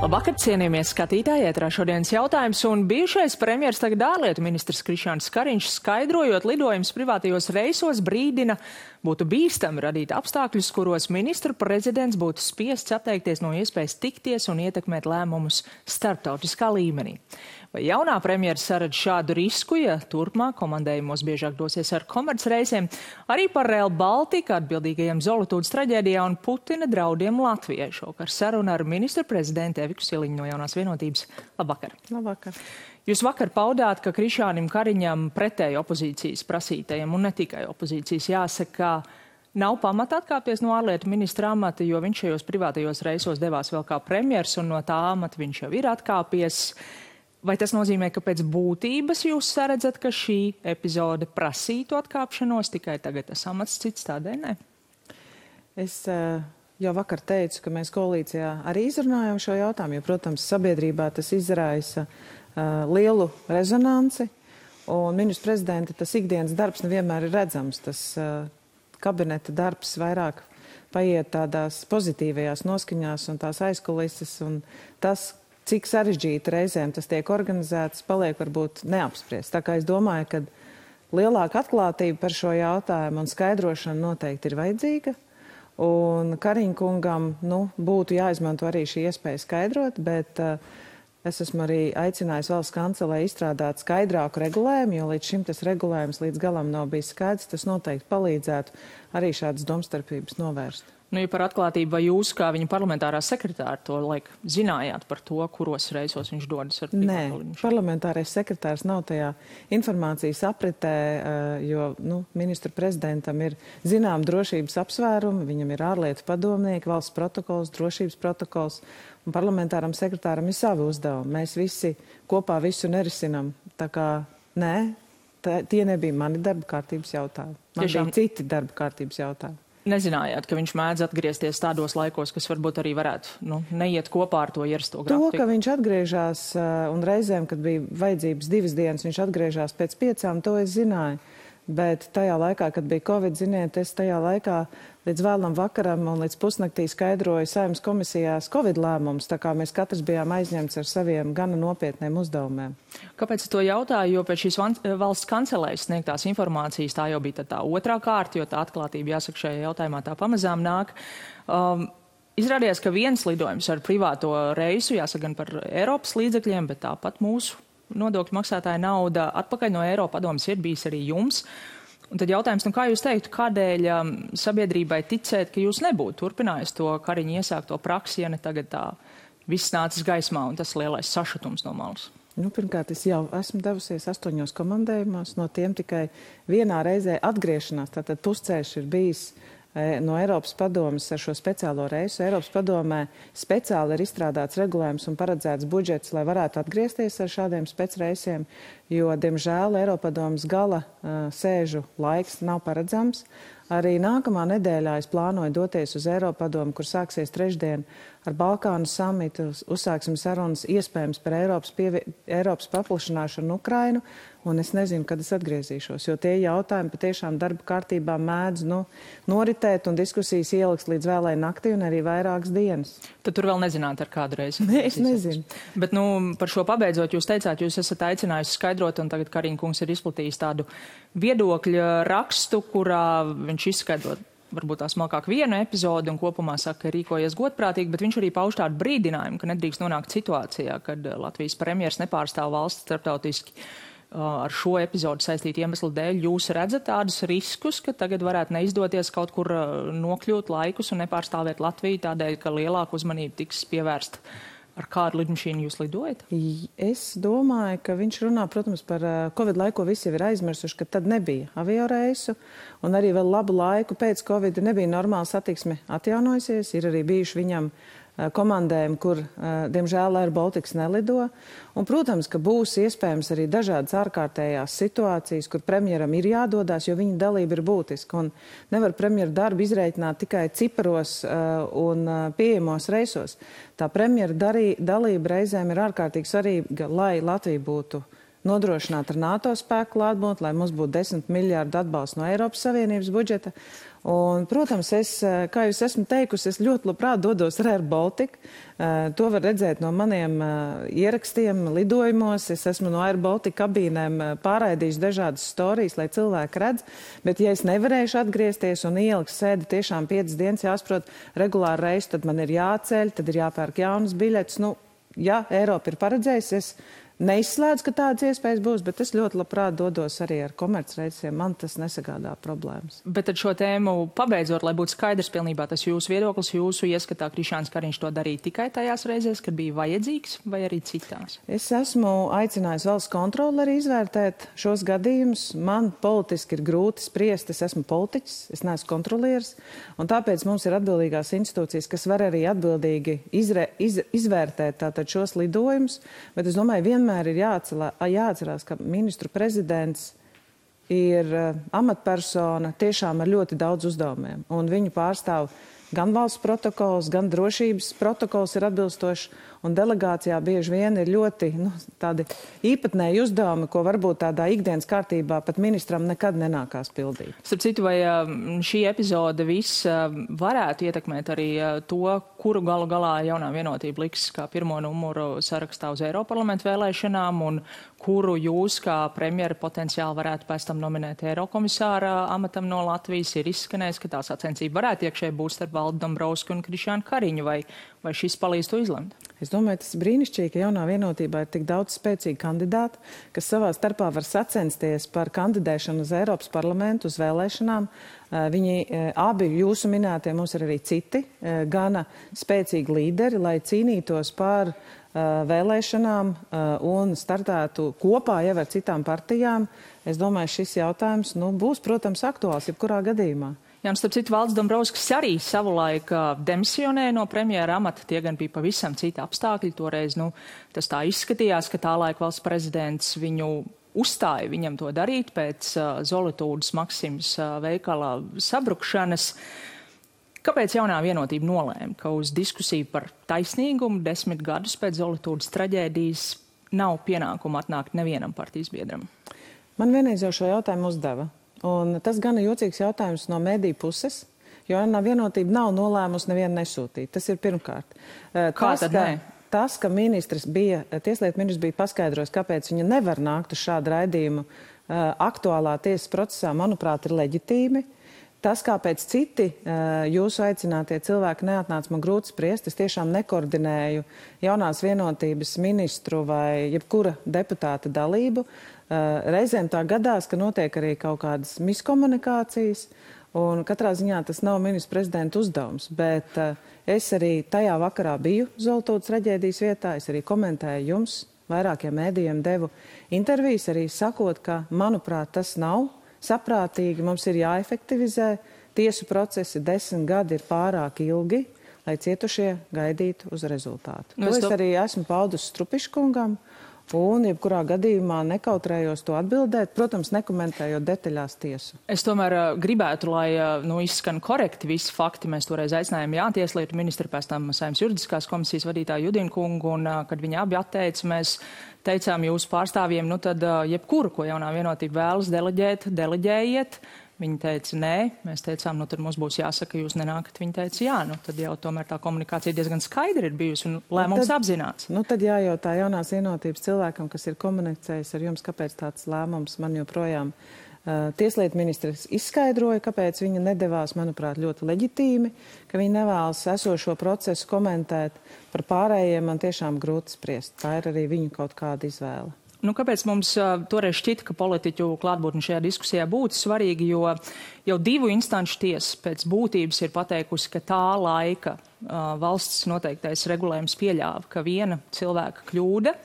Labvakar, cienījamies skatītāji, ētrā šodienas jautājums, un bijušais premjers tagad ārlietu ministrs Krišāns Kariņš skaidrojot lidojums privātajos reisos brīdina, būtu bīstami radīt apstākļus, kuros ministru prezidents būtu spiests atteikties no iespējas tikties un ietekmēt lēmumus starptautiskā līmenī. Vai jaunā premjera saredz šādu risku, ja turpmāk komandējumos biežāk dosies ar komercreisiem, arī par Real Baltica atbildīgajiem Zolotūdas traģēdijā un Putina draudiem Latvijai? Šokar saruna ar ministru prezidentu Eviku Siliņu no jaunās vienotības. Labvakar! Labvakar! Jūs vakar paudāt, ka Krišānim Kariņam pretēji opozīcijas prasītajiem un ne tikai opozīcijas jāsaka, Nav pamata atkāpties no ārlietu ministra amata, jo viņš šajos privātajos reisos devās vēl kā premjers, un no tā amata viņš jau ir atkāpies. Vai tas nozīmē, ka pēc būtības jūs saredzat, ka šī epizode prasītu atkāpšanos, tikai tagad tas amats cits tādēļ ne? Es uh, jau vakar teicu, ka mēs koalīcijā arī izrunājam šo jautājumu, jo, protams, sabiedrībā tas izraisa uh, lielu rezonanci, un ministrs prezidenta tas ikdienas darbs nevienmēr ir redzams. Tas uh, kabineta darbs vairāk paiet tādās pozitīvajās noskaņās un tās aizkulises, un tas, cik sarežģīti reizēm tas tiek organizēts, paliek varbūt neapspriests. Tā kā es domāju, ka lielāka atklātība par šo jautājumu un skaidrošana noteikti ir vajadzīga. Un Kariņkungam nu, būtu jāizmanto arī šī iespēja skaidrot, bet uh, es esmu arī aicinājis valsts kancelē izstrādāt skaidrāku regulējumu, jo līdz šim tas regulējums līdz galam nav bijis skaidrs. Tas noteikti palīdzētu arī šādas domstarpības novērst. Nu, ja par atklātību, vai jūs, kā viņa parlamentārā sekretāra, to laik zinājāt par to, kuros reisos viņš dodas ar Nē, parlamentārais sekretārs nav tajā informācijas apritē, eh, jo nu, ministra prezidentam ir zinām drošības apsvērumi, viņam ir ārlietu padomnieki, valsts protokols, drošības protokols, un parlamentāram sekretāram ir savi uzdevumi. Mēs visi kopā visu nerisinam. Tā kā nē, tā, tie nebija mani darba kārtības jautājumi. Man Tiešām... bija citi darba kārtības jautājumi nezinājāt, ka viņš mēdz atgriezties tādos laikos, kas varbūt arī varētu nu, neiet kopā ar to ierasto grafiku? To, ka viņš atgriežas un reizēm, kad bija vajadzības divas dienas, viņš atgriežas pēc piecām, to es zināju. Bet tajā laikā, kad bija Covid, ziniet, es tajā laikā līdz vēlam vakaram un līdz pusnaktī skaidroju saimnes komisijās Covid lēmumus, tā kā mēs katrs bijām aizņemts ar saviem gana nopietniem uzdevumiem. Kāpēc to jautāju? Jo pēc šīs valsts kancelēs sniegtās informācijas tā jau bija tā otrā kārta, jo tā atklātība, jāsaka, šajā jautājumā tā pamazām nāk. Um, Izrādījās, ka viens lidojums ar privāto reisu, jāsaka gan par Eiropas līdzekļiem, bet tāpat mūsu nodokļu maksātāja nauda atpakaļ no Eiropa padomas ir bijis arī jums. Un tad jautājums, nu kā jūs teiktu, kādēļ um, sabiedrībai ticēt, ka jūs nebūtu turpinājis to kariņu iesākto praksi, ja ne tagad tā viss nācis gaismā un tas lielais sašutums no malas? Nu, pirmkārt, es jau esmu devusies astoņos komandējumos, no tiem tikai vienā reizē atgriešanās. Tātad pusceļš ir bijis no Eiropas padomas ar šo speciālo reisu. Eiropas padomē speciāli ir izstrādāts regulējums un paredzēts budžets, lai varētu atgriezties ar šādiem specreisiem, jo, diemžēl, Eiropadomas gala uh, sēžu laiks nav paredzams. Arī nākamā nedēļā es plānoju doties uz Eiropadomu, kur sāksies trešdien ar Balkānu samitu. Uzsāksim sarunas iespējams par Eiropas, pievi, Eiropas paplašināšanu Ukrainu un es nezinu, kad es atgriezīšos, jo tie jautājumi patiešām darba kārtībā mēdz nu, noritēt un diskusijas ieliks līdz vēlai naktī un arī vairākas dienas. Tad tur vēl nezināt, ar kādu reizi. Nē, es nezinu. Bet, nu, par šo pabeidzot, jūs teicāt, jūs esat aicinājusi skaidrot, un tagad Karina kungs ir izplatījis tādu viedokļu rakstu, kurā viņš izskaidrot varbūt tā smalkāk vienu epizodi un kopumā saka, ka rīkojies godprātīgi, bet viņš arī pauž tādu brīdinājumu, ka nedrīkst nonākt situācijā, kad Latvijas premjers nepārstāv valsts starptautiski ar šo epizodu saistītu iemeslu dēļ. Jūs redzat tādus riskus, ka tagad varētu neizdoties kaut kur nokļūt laikus un nepārstāvēt Latviju tādēļ, ka lielāka uzmanība tiks pievērsta ar kādu lidmašīnu jūs lidojat? Es domāju, ka viņš runā, protams, par Covid laiku visi jau ir aizmirsuši, ka tad nebija avio reisu, un arī vēl labu laiku pēc Covid nebija normāla satiksme atjaunojusies, ir arī bijuši viņam uh, Eh, komandēm, kur, eh, diemžēl, Air Baltics nelido. Un, protams, ka būs iespējams arī dažādas ārkārtējās situācijas, kur premjeram ir jādodas, jo viņa dalība ir būtiska. Un nevar premjera darbu izreikināt tikai ciparos uh, un pieejamos reisos. Tā premjera darī, dalība reizēm ir ārkārtīgi svarīga, lai Latvija būtu nodrošināt ar NATO spēku klātbūtni, lai mums būtu 10 miljārdu atbalsts no Eiropas Savienības budžeta. Un, protams, es, eh, kā jūs esmu teikusi, es ļoti labprāt dodos ar Air Baltica. Uh, to var redzēt no maniem uh, ierakstiem, lidojumos. Es esmu no Air Baltica kabīnēm pārraidījis dažādas stāstus, lai cilvēki redz. Bet, ja es nevarēšu atgriezties un ielikt sēdi tiešām piecas dienas, jāsaprot regulāri reizi, tad man ir jāceļ, tad ir jāpērk jaunas biļetes. Nu, ja Eiropa ir paredzējusi, es Neizslēdzu, ka tādas iespējas būs, bet es ļoti labprāt dodos arī ar komercreisiem. Man tas nesagādā problēmas. Bet ar šo tēmu pabeidzot, lai būtu skaidrs pilnībā tas jūsu viedoklis, jūsu ieskatā Krišāns Kariņš to darīja tikai tajās reizēs, kad bija vajadzīgs, vai arī citās? Es esmu aicinājis valsts kontroli izvērtēt šos gadījumus. Man politiski ir grūti spriest, es esmu politiķis, es neesmu kontrolieris, un tāpēc mums ir atbildīgās institūcijas, kas var arī atbildīgi izre, iz, izvērtēt tātad šos lidojumus, bet es domāju, vienmēr vienmēr ir jāatcelā, jāatcerās, ka ministru prezidents ir uh, amatpersona tiešām ar ļoti daudz uzdevumiem, un viņu pārstāv gan valsts protokols, gan drošības protokols ir atbilstošs un delegācijā bieži vien ir ļoti nu, tādi īpatnēji uzdevumi, ko varbūt tādā ikdienas kārtībā pat ministram nekad nenākās pildīt. Starp citu, vai šī epizode viss varētu ietekmēt arī to, kuru galu galā jaunā vienotība liks kā pirmo numuru sarakstā uz Eiroparlamentu vēlēšanām un kuru jūs kā premjera potenciāli varētu pēc tam nominēt Eirokomisāra amatam no Latvijas, ir izskanējis, ka tā sacensība varētu iekšēji būt starp Valdu Dombrovski un Krišānu Kariņu, vai, vai šis palīdz to izlemt? Es domāju, tas ir brīnišķīgi, ka jaunā vienotībā ir tik daudz spēcīgu kandidātu, kas savā starpā var sacensties par kandidēšanu uz Eiropas parlamentu, uz vēlēšanām. Eh, viņi eh, abi jūsu minētie, mums ir arī citi, eh, gana spēcīgi līderi, lai cīnītos par vēlēšanām un startētu kopā jau ar citām partijām. Es domāju, šis jautājums nu, būs, protams, aktuāls jebkurā gadījumā. Jā, un starp citu, Valds Dombrovskis arī savulaik demisionēja no premjera amata. Tie gan bija pavisam citi apstākļi. Toreiz nu, tas tā izskatījās, ka tā laika valsts prezidents viņu uzstāja viņam to darīt pēc uh, Zolitūdas Maksimas uh, veikala sabrukšanas. Kāpēc jaunā vienotība nolēma, ka uz diskusiju par taisnīgumu desmit gadus pēc Zolitūdas traģēdijas nav pienākuma atnākt nevienam partijas biedram? Man vienreiz jau šo jautājumu uzdeva. Un tas gan ir jocīgs jautājums no mediju puses, jo Anna vienotība nav nolēmusi nevienu nesūtīt. Tas ir pirmkārt. Kā tas, tad ka? Tas, ka ministrs bija, eh, tieslietu ministrs bija paskaidrojis, kāpēc viņa nevar nākt uz šādu raidījumu eh, aktuālā tiesas procesā, manuprāt, ir leģitīmi. Tas, kāpēc citi jūsu aicinātie cilvēki neatnāca, man grūti spriest. Es tiešām nekoordinēju jaunās vienotības ministru vai jebkura deputāta dalību. Eh, reizēm tā gadās, ka notiek arī kaut kādas miskomunikācijas, un katrā ziņā tas nav ministra prezidenta uzdevums. Bet uh, es arī tajā vakarā biju Zoltūtas reģēdijas vietā, es arī komentēju jums, vairākiem mēdījiem devu intervijas, arī sakot, ka, manuprāt, tas nav saprātīgi, mums ir jāefektivizē. Tiesu procesi desmit gadi ir pārāk ilgi, lai cietušie gaidītu uz rezultātu. Nu, to es arī esmu paudus Strupiškungam. Un, jebkurā gadījumā, nekautrējos to atbildēt, protams, nekomentējot detaļās tiesu. Es tomēr uh, gribētu, lai uh, nu, izskan korekti visi fakti. Mēs toreiz aicinājām jā, tieslietu ministru, pēc tam saimnes juridiskās komisijas vadītāju Judinu kungu, un, uh, kad viņi abi atteica, mēs teicām jūsu pārstāvjiem, nu tad jebkuru, ko jaunā vienotība vēlas deleģēt, deleģējiet. Viņi teica, nē, mēs teicām, nu tad mums būs jāsaka, jūs nenākat. Viņi teica, jā, nu tad jau tomēr tā komunikācija diezgan skaidra ir bijusi un lēmums nu tad, apzināts. Nu tad jājautā jaunās vienotības cilvēkam, kas ir komunicējis ar jums, kāpēc tāds lēmums man joprojām. Uh, Tieslietu ministrs izskaidroja, kāpēc viņa nedavās, manuprāt, ļoti leģitīmi, ka viņa nevēlas esošo procesu komentēt. Par pārējiem man tiešām grūti spriest. Tā ir arī viņu kaut kāda izvēle. Nu, kāpēc mums uh, toreiz šķita, ka politiķu klātbūtne šajā diskusijā būtu svarīga, jo jau divu instanču tiesa pēc būtības ir pateikusi, ka tā laika uh, valsts noteiktais regulējums pieļāva, ka viena cilvēka kļūda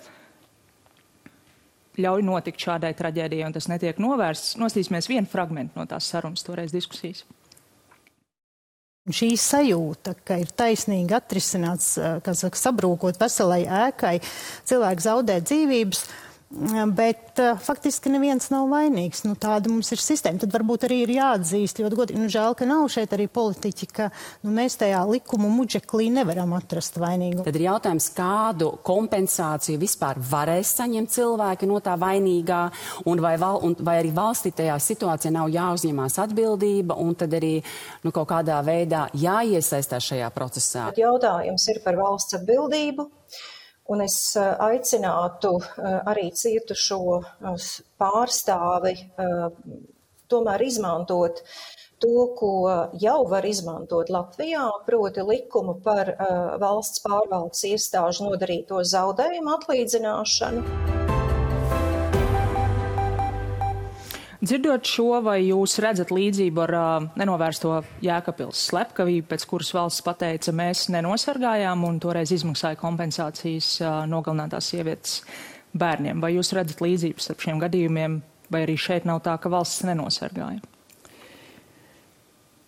ļauj notikt šādai traģēdijai, un tas netiek novērsts. Nostīsimies vienu fragmentu no tās sarunas toreiz diskusijas. Šī sajūta, ka ir taisnīgi atrisināts, kas saka, sabrūkot veselai ēkai, cilvēki zaudē dzīvības, Bet uh, faktiski neviens nav vainīgs. Nu, tāda mums ir sistēma. Tad varbūt arī ir jāatzīst ļoti godīgi. Nu, žēl, ka nav šeit arī politiķi, ka nu, mēs tajā likumu muģeklī nevaram atrast vainīgu. Tad ir jautājums, kādu kompensāciju vispār varēs saņemt cilvēki no tā vainīgā, un vai, val, un vai arī valstī tajā situācijā nav jāuzņemās atbildība, un tad arī nu, kaut kādā veidā jāiesaistās šajā procesā. Jautājums ir par valsts atbildību. Un es eh, aicinātu eh, arī cietušo eh, pārstāvi tomēr izmantot to, ko jau var izmantot Latvijā, proti likumu par valsts pārvaldes iestāžu nodarīto zaudējumu atlīdzināšanu. Dzirdot šo, vai jūs redzat līdzību ar uh, nenovērsto Jēkabils slepkavību, pēc kuras valsts pateica, mēs nenosargājām un toreiz izmaksāja kompensācijas uh, nogalinātās sievietes bērniem? Vai jūs redzat līdzības starp šiem gadījumiem, vai arī šeit nav tā, ka valsts nenosargāja?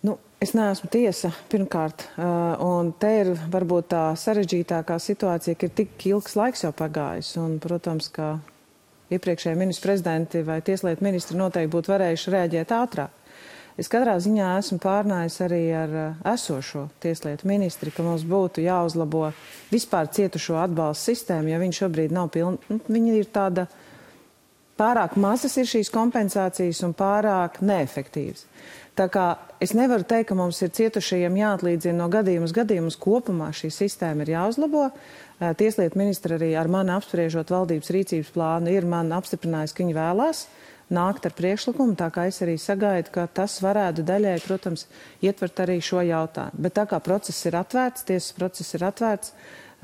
Nu, es neesmu tiesa, pirmkārt, un te ir varbūt tā sarežģītākā situācija, ka ir tik ilgs laiks jau pagājis, un, protams, ka iepriekšējie ministru prezidenti vai tieslietu ministri noteikti būtu varējuši rēģēt ātrāk. Es katrā ziņā esmu pārnājis arī ar uh, esošo tieslietu ministri, ka mums būtu jāuzlabo vispār cietušo atbalstu sistēmu, jo viņi šobrīd nav pilni. Nu, viņi ir tāda pārāk mazas ir šīs kompensācijas un pārāk neefektīvas. Tā kā es nevaru teikt, ka mums ir cietušajiem jāatlīdzina no gadījuma uz gadījumu. Kopumā šī sistēma ir jāuzlabo. Tieslietu ministra arī ar mani apspriežot valdības rīcības plānu ir man apstiprinājis, ka viņi vēlās nākt ar priekšlikumu, tā kā es arī sagaidu, ka tas varētu daļai, protams, ietvert arī šo jautājumu. Bet tā kā process ir atvērts, tiesas process ir atvērts,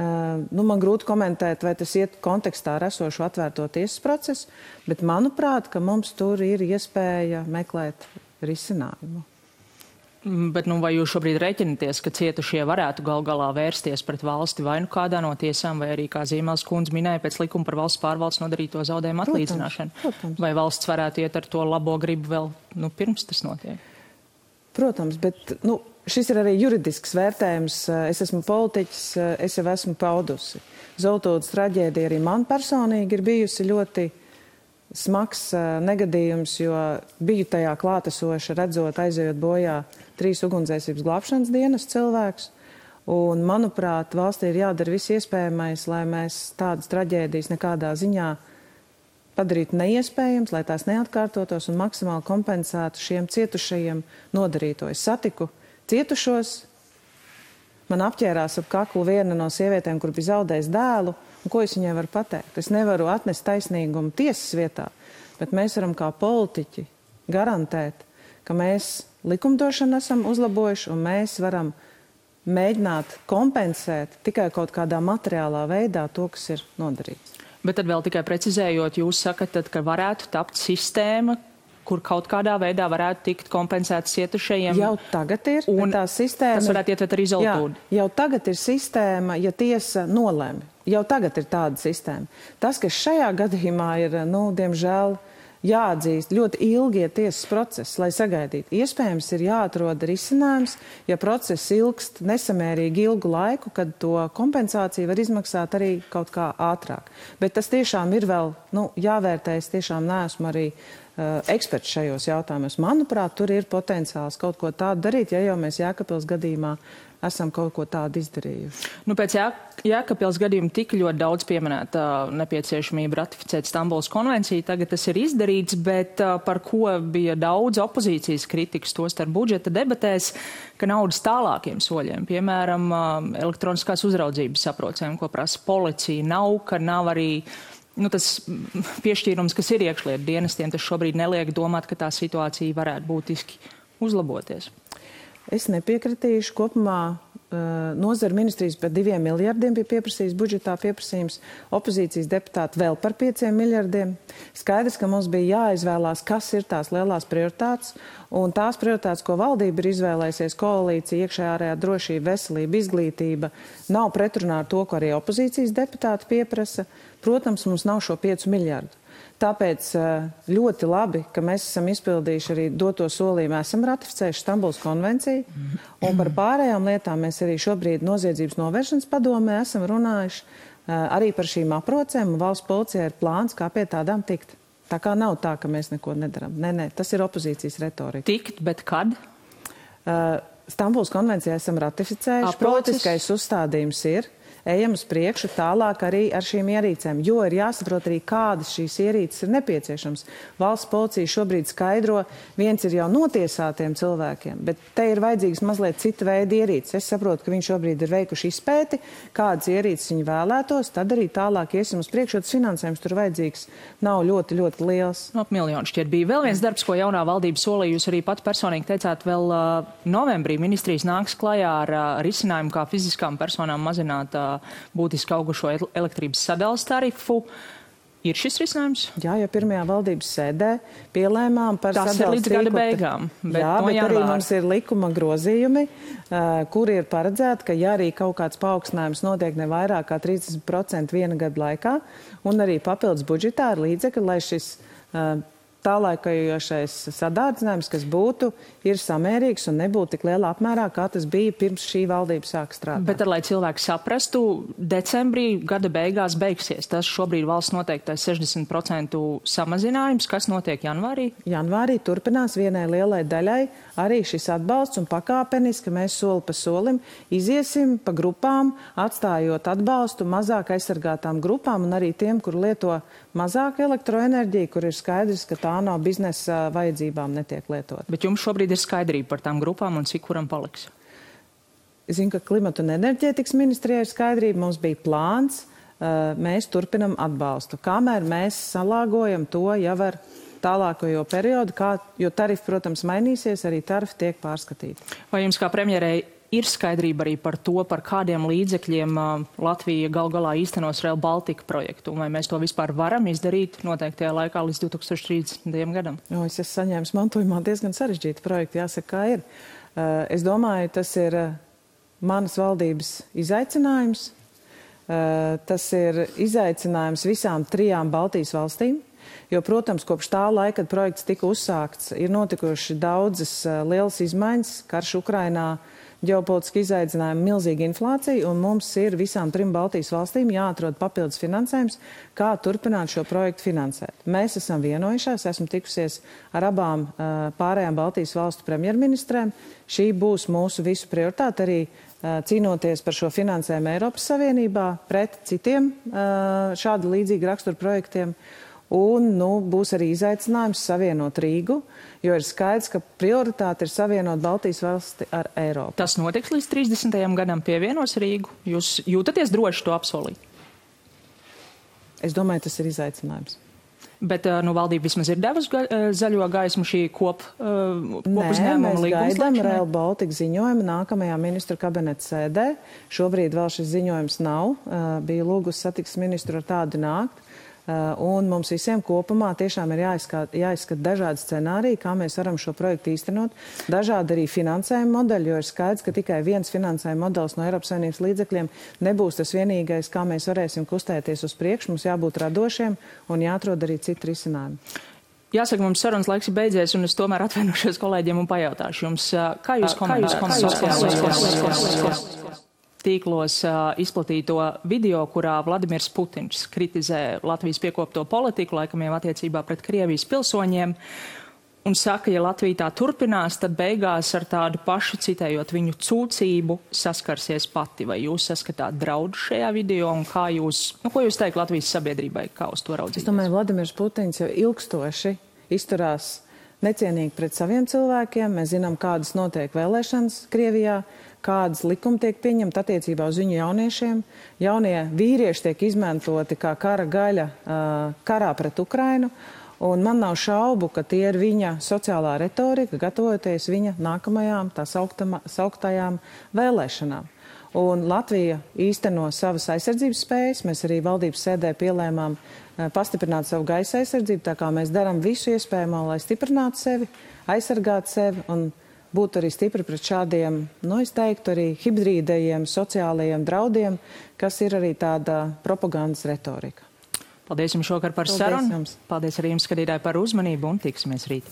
nu, man grūti komentēt, vai tas iet kontekstā ar esošu atvērto tiesas procesu, bet manuprāt, ka mums tur ir iespēja meklēt risinājumu. Mm, bet nu, vai jūs šobrīd reiķinaties, ka cietušie varētu gal galā vērsties pret valsti vai nu kādā no tiesām, vai arī, kā Zīmēls kundze minēja, pēc likuma par valsts pārvaldes nodarīto zaudējumu atlīdzināšanu? Protams. Vai valsts varētu iet ar to labo gribu vēl nu, pirms tas notiek? Protams, bet nu, šis ir arī juridisks vērtējums. Es esmu politiķis, es jau esmu paudusi. Zoltūdas traģēdija arī man personīgi ir bijusi ļoti smags negadījums, jo biju tajā klātesoša, redzot, aizejot bojā trīs ugunsdzēsības glābšanas dienas cilvēks. Un, manuprāt, valstī ir jādara viss iespējamais, lai mēs tādas traģēdijas nekādā ziņā padarītu neiespējams, lai tās neatkārtotos un maksimāli kompensētu šiem cietušajiem nodarīto. Es satiku cietušos, man apķērās ap kaklu viena no sievietēm, kur bija zaudējis dēlu, un ko es viņai varu pateikt? Es nevaru atnest taisnīgumu tiesas vietā, bet mēs varam kā politiķi garantēt, ka mēs likumdošanu esam uzlabojuši, un mēs varam mēģināt kompensēt tikai kaut kādā materiālā veidā to, kas ir nodarīts. Bet tad vēl tikai precizējot, jūs sakat, tad, ka varētu tapt sistēma, kur kaut kādā veidā varētu tikt kompensēts cietušajiem. Jau tagad ir un tā sistēma. Tas varētu ietver arī izoltūdu. Jā, jau tagad ir sistēma, ja tiesa nolēma. Jau tagad ir tāda sistēma. Tas, kas šajā gadījumā ir, nu, diemžēl, uh, jāatzīst ļoti ilgie tiesas procesi, lai sagaidītu. Iespējams, ir jāatrod risinājums, ja process ilgst nesamērīgi ilgu laiku, kad to kompensāciju var izmaksāt arī kaut kā ātrāk. Bet tas tiešām ir vēl nu, jāvērtē. Es tiešām neesmu arī uh, eksperts šajos jautājumos. Manuprāt, tur ir potenciāls kaut ko tādu darīt, ja jau mēs Jēkabils gadījumā esam kaut ko tādu izdarījuši. Nu, pēc Jā, Jākapils gadījuma tika ļoti daudz pieminēta nepieciešamība ratificēt Stambuls konvenciju. Tagad tas ir izdarīts, bet par ko bija daudz opozīcijas kritikas, tos starp budžeta debatēs, ka naudas tālākiem soļiem, piemēram, elektroniskās uzraudzības saprocēm, ko prasa policija, nav, ka nav arī nu, tas piešķīrums, kas ir iekšlietu dienestiem, tas šobrīd neliek domāt, ka tā situācija varētu būtiski uzlaboties. Es nepiekritīšu. Kopumā uh, nozara ministrijas par diviem miljardiem bija pieprasījis budžetā pieprasījums, opozīcijas deputāti vēl par pieciem miljardiem. Skaidrs, ka mums bija jāizvēlās, kas ir tās lielās prioritātes, un tās prioritātes, ko valdība ir izvēlējusies, koalīcija, iekšējā ārējā drošība, veselība, izglītība, nav pretrunā ar to, ko arī opozīcijas deputāti pieprasa. Protams, mums nav šo piecu miljardu. Tāpēc eh, ļoti labi, ka mēs esam izpildījuši arī doto solījumu, esam ratificējuši Stambuls konvenciju, un par pārējām lietām mēs arī šobrīd noziedzības novēršanas padomē esam runājuši, arī par šīm aprocēm, valsts policijai ir plāns, kā pie tādām tikt. Tā kā nav tā, ka mēs neko nedaram. Nē, nē, tas ir opozīcijas retorika. Tikt, bet kad? Uh, Stambuls konvencijā esam ratificējuši. Aprocis. Politiskais uzstādījums ir ejam uz priekšu tālāk arī ar šīm ierīcēm, jo ir jāsaprot arī, kādas šīs ierīces ir nepieciešams. Valsts policija šobrīd skaidro, viens ir jau notiesātiem cilvēkiem, bet te ir vajadzīgs mazliet cita veida ierīces. Es saprotu, ka viņi šobrīd ir veikuši izpēti, kādas ierīces viņi vēlētos, tad arī tālāk iesim uz priekšu, jo tas finansējums tur vajadzīgs nav ļoti, ļoti liels. No, ap miljonu šķiet bija vēl viens darbs, ko jaunā valdība solīja. Jūs arī pat personīgi teicāt, vēl uh, novembrī ministrijas nāks klajā ar uh, risinājumu, kā fiziskām personām mazināt uh, būtiski augušo elektrības sadales tarifu. Ir šis risinājums? Jā, jau pirmajā valdības sēdē pielēmām par Tas ir līdz gada beigām. Bet Jā, no bet arī mums ir likuma grozījumi, uh, kuri ir paredzēti, ka ja arī kaut kāds paaugstinājums notiek ne vairāk kā 30% viena gada laikā, un arī papildus budžetā ir līdzekļi, lai šis uh, tālaikajošais sadārdzinājums, kas būtu, ir samērīgs un nebūtu tik lielā apmērā, kā tas bija pirms šī valdība sāk strādāt. Bet, lai cilvēki saprastu, decembrī gada beigās beigsies tas šobrīd valsts noteiktais 60% samazinājums. Kas notiek janvārī? Janvārī turpinās vienai lielai daļai arī šis atbalsts un pakāpeniski mēs soli pa solim iziesim pa grupām, atstājot atbalstu mazāk aizsargātām grupām un arī tiem, kur lieto mazāk elektroenerģiju, kur ir skaidrs, ka tā nav biznesa vajadzībām netiek lietot. Bet jums šobrīd ir skaidrība par tām grupām un cik kuram paliks? Es zinu, ka klimata un enerģētikas ministrijai ir skaidrība, mums bija plāns, mēs turpinam atbalstu. Kamēr mēs salāgojam to jau ar tālākajo periodu, kā, jo tarifi, protams, mainīsies, arī tarifi tiek pārskatīti. Vai jums kā premjerei ir skaidrība arī par to, par kādiem līdzekļiem uh, Latvija gal galā īstenos Rail Baltica projektu, un vai mēs to vispār varam izdarīt noteiktajā laikā līdz 2030. gadam? Jo, es esmu saņēmis mantojumā diezgan sarežģītu projektu, jāsaka, kā ir. Uh, es domāju, tas ir uh, manas valdības izaicinājums. Uh, tas ir izaicinājums visām trijām Baltijas valstīm. Jo, protams, kopš tā laika, kad projekts tika uzsākts, ir notikuši daudzas uh, lielas izmaiņas, karš Ukrainā, ģeopolitiski izaicinājumi, milzīga inflācija, un mums ir visām trim Baltijas valstīm jāatrod papildus finansējums, kā turpināt šo projektu finansēt. Mēs esam vienojušās, esmu tikusies ar abām pārējām Baltijas valstu premjerministrēm. Šī būs mūsu visu prioritāte arī cīnoties par šo finansējumu Eiropas Savienībā pret citiem šādu līdzīgu raksturu projektiem. Un nu, būs arī izaicinājums savienot Rīgu, jo ir skaidrs, ka prioritāte ir savienot Baltijas valsti ar Eiropu. Tas notiks līdz 30. gadam pievienos Rīgu. Jūs jūtaties droši to apsolīt? Es domāju, tas ir izaicinājums. Bet nu, valdība vismaz ir devusi ga zaļo gaismu šī kop, uh, kopuzņēmuma līguma. Mēs gaidām Rail Baltica ziņojumu nākamajā ministra kabineta sēdē. Šobrīd vēl šis ziņojums nav. Bija lūgus satiks ministru ar tādu nākt. Uh, un mums visiem kopumā tiešām ir jāizskat, jāizskat dažādi scenāriji, kā mēs varam šo projektu īstenot, dažādi arī finansējuma modeļi, jo ir skaidrs, ka tikai viens finansējuma modelis no Eiropas Savienības līdzekļiem nebūs tas vienīgais, kā mēs varēsim kustēties uz priekšu. Mums jābūt radošiem un jāatrod arī citi risinājumi. Jāsaka, mums sarunas laiks ir beidzies, un es tomēr atvainošos kolēģiem un pajautāšu jums, kā jūs komentējat? Tīklos izplatīto video, kurā Vladimirs Putins kritizē Latvijas piekopto politiku, laikam jau attiecībā pret Krievijas pilsoņiem. Un saka, ja Latvija tā turpinās, tad beigās ar tādu pašu citējot viņu cūcību saskarsies pati. Vai jūs saskatāt draudu šajā video un kā jūs, nu, ko jūs teikt Latvijas sabiedrībai, kā uz to raudzīt? Es domāju, Vladimirs Putins jau ilgstoši izturās necienīgi pret saviem cilvēkiem. Mēs zinām, kādas notiek vēlēšanas Krievijā kādas likumi tiek pieņemti attiecībā uz viņu jauniešiem. Jaunie vīrieši tiek izmantoti kā kara gaļa karā pret Ukrainu. Un man nav šaubu, ka tie ir viņa sociālā retorika, gatavoties viņa nākamajām tā sauktajām vēlēšanām. Un Latvija īsteno savas aizsardzības spējas. Mēs arī valdības sēdē pielēmām pastiprināt savu gaisa aizsardzību, tā kā mēs darām visu iespējamo, lai stiprinātu sevi, aizsargātu sevi un būt arī stipri pret šādiem, nu, es teiktu, arī hibrīdajiem sociālajiem draudiem, kas ir arī tāda propagandas retorika. Paldies jums šokar par Paldies sarunu. Jums. Paldies arī jums, skatītāji, par uzmanību un tiksimies rīt.